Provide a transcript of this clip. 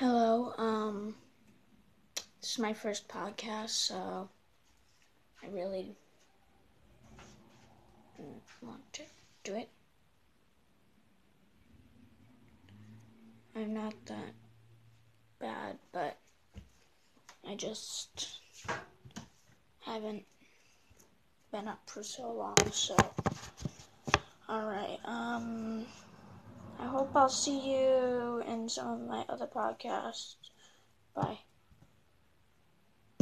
Hello. Um, this is my first podcast, so I really want to do it. I'm not that bad, but I just haven't been up for so long, so alright, um I hope I'll see you some of my other podcasts. Bye.